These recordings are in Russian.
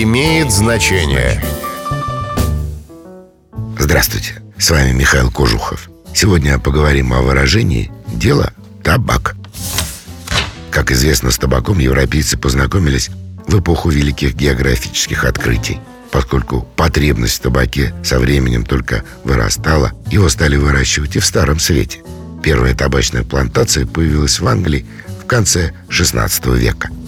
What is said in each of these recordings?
имеет значение. Здравствуйте, с вами Михаил Кожухов. Сегодня поговорим о выражении «дело табак». Как известно, с табаком европейцы познакомились в эпоху великих географических открытий. Поскольку потребность в табаке со временем только вырастала, его стали выращивать и в Старом Свете. Первая табачная плантация появилась в Англии в конце XVI века –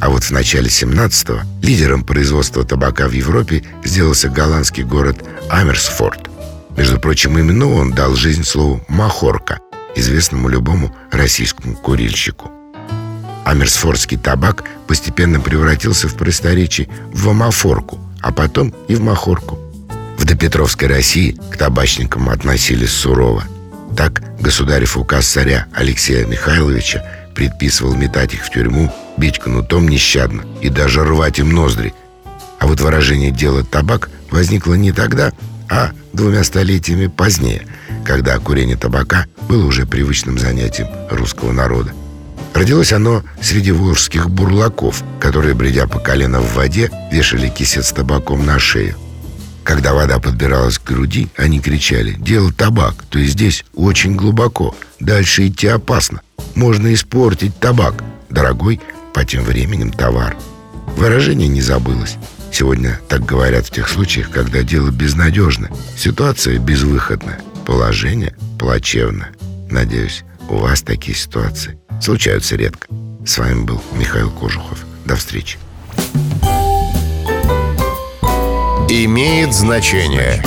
а вот в начале 17-го лидером производства табака в Европе сделался голландский город Амерсфорд. Между прочим, именно он дал жизнь слову «махорка», известному любому российскому курильщику. Амерсфордский табак постепенно превратился в просторечии в амофорку, а потом и в махорку. В допетровской России к табачникам относились сурово. Так государев указ царя Алексея Михайловича предписывал метать их в тюрьму, бить кнутом нещадно и даже рвать им ноздри. А вот выражение «дело табак» возникло не тогда, а двумя столетиями позднее, когда курение табака было уже привычным занятием русского народа. Родилось оно среди волжских бурлаков, которые, бредя по колено в воде, вешали кисет с табаком на шею. Когда вода подбиралась к груди, они кричали «Дело табак, то есть здесь очень глубоко, дальше идти опасно». Можно испортить табак, дорогой по тем временем товар. Выражение не забылось. Сегодня так говорят в тех случаях, когда дело безнадежно, ситуация безвыходная, положение плачевно. Надеюсь, у вас такие ситуации случаются редко. С вами был Михаил Кожухов. До встречи. Имеет значение.